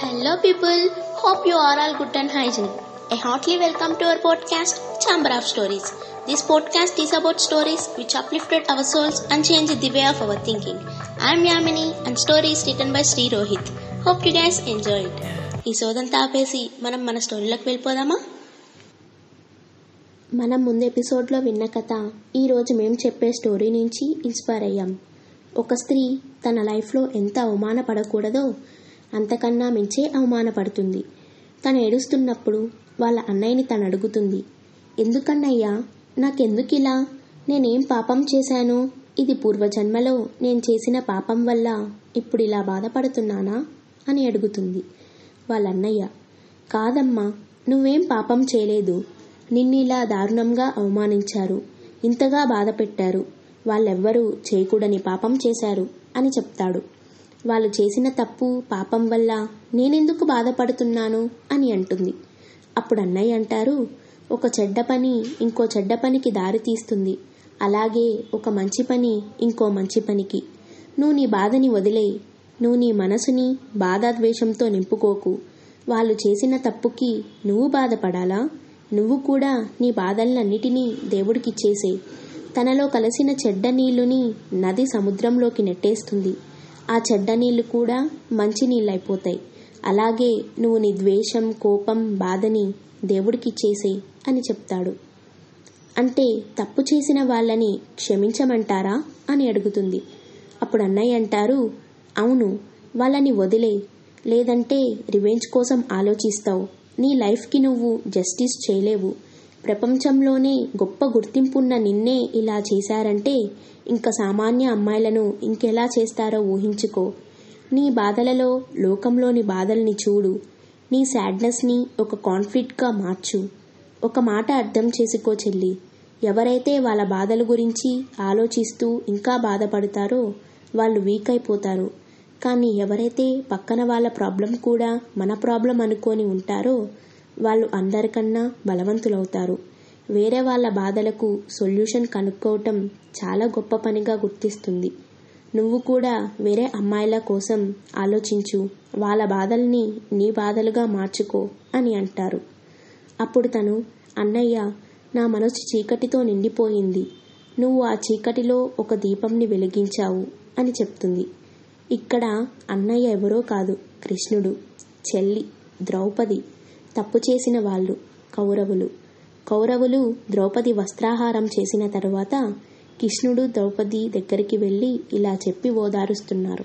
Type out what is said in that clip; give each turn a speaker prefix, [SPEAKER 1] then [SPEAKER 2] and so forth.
[SPEAKER 1] Hello people hope you are all good and hygienic I heartly welcome to our podcast chamber of stories this podcast is about stories which uplifted our souls and change the way of our thinking I'm Yamini and stories written by Shri Rohit hope you guys enjoy it ఈ సోదంతా ఆపేసి మనం మన స్టోరీలోకి వెళ్ళిపోదామా? మనం ముందు ఎపిసోడ్లో విన్న కథ ఈరోజు మేము చెప్పే స్టోరీ నుంచి ఇన్స్పైర్ అయ్యాం. ఒక స్త్రీ తన లైఫ్లో ఎంత అవమానపడకూడదో అంతకన్నా మించే అవమానపడుతుంది. తను ఏడుస్తున్నప్పుడు వాళ్ళ అన్నయ్యని తను అడుగుతుంది. ఎందుకన్నయ్యా నాకెందుకిలా? నేనేం పాపం చేశాను? ఇది పూర్వజన్మలో నేను చేసిన పాపం వల్ల ఇప్పుడు ఇలా బాధపడుతున్నానా? అని అడుగుతుంది వాళ్ళన్నయ్య. కాదమ్మా నువ్వేం పాపం చేయలేదు. నిన్ను ఇలా దారుణంగా అవమానించారు. ఇంతగా బాధపెట్టారు. వాళ్ళెవ్వరూ చేయకూడని పాపం చేశారు అని చెప్తాడు. వాళ్ళు చేసిన తప్పు పాపం వల్ల నేనెందుకు బాధపడుతున్నాను అని అంటుంది. అప్పుడు అన్నయ్య అంటారు ఒక చెడ్డ పని ఇంకో చెడ్డ పనికి దారి తీస్తుంది. అలాగే ఒక మంచి పని ఇంకో మంచి పనికి. నువ్వు నీ బాధని వదిలేయి. నువ్వు నీ మనసుని బాధాద్వేషంతో నింపుకోకు. వాళ్ళు చేసిన తప్పుకి నువ్వు బాధపడాలా? నువ్వు కూడా నీ బాధలన్నిటినీ దేవుడికిచ్చేసే తనలో కలిసిన చెడ్డ నీళ్ళుని నది సముద్రంలోకి నెట్టేస్తుంది. ఆ చెడ్డ నీళ్ళు కూడా మంచి నీళ్ళైపోతాయి. అలాగే నువ్వు నీ ద్వేషం కోపం బాధని దేవుడికిచ్చేసే అని చెప్తాడు. అంటే తప్పు చేసిన వాళ్ళని క్షమించమంటారా అని అడుగుతుంది. అప్పుడు అన్నయ్య అంటారు అవును వాళ్ళని వదిలే లేదంటే రివెంజ్ కోసం ఆలోచిస్తావు. నీ లైఫ్కి నువ్వు జస్టిస్ చేయలేవు. ప్రపంచంలోనే గొప్ప గుర్తింపున్న నిన్నే ఇలా చేశారంటే ఇంకా సామాన్య అమ్మాయిలను ఇంకెలా చేస్తారో ఊహించుకో. నీ బాధలలో లోకంలోని బాధల్ని చూడు. నీ సాడ్నెస్ని ఒక కాన్ఫ్లిక్ట్గా మార్చు. ఒక మాట అర్థం చేసుకో చెల్లి. ఎవరైతే వాళ్ళ బాధల గురించి ఆలోచిస్తూ ఇంకా బాధపడతారో వాళ్ళు వీక్ అయిపోతారు. కానీ ఎవరైతే పక్కన వాళ్ళ ప్రాబ్లం కూడా మన ప్రాబ్లం అనుకొని ఉంటారో వాళ్ళు అందరికన్నా బలవంతులవుతారు. వేరే వాళ్ళ బాధలకు సొల్యూషన్ కనుక్కోవటం చాలా గొప్ప పనిగా గుర్తిస్తుంది. నువ్వు కూడా వేరే అమ్మాయిల కోసం ఆలోచించు. వాళ్ళ బాధల్ని నీ బాధలుగా మార్చుకో అని అంటారు. అప్పుడు తను అన్నయ్య నా మనసు చీకటితో నిండిపోయింది. నువ్వు ఆ చీకటిలో ఒక దీపంని వెలిగించావు అని చెప్తుంది. ఇక్కడ అన్నయ్య ఎవరో కాదు కృష్ణుడు చెల్లి ద్రౌపది. తప్పు చేసిన వాళ్ళు కౌరవులు. కౌరవులు ద్రౌపది వస్త్రాహారం చేసిన తరువాత కృష్ణుడు ద్రౌపది దగ్గరికి వెళ్ళి ఇలా చెప్పి ఓదారుస్తున్నారు.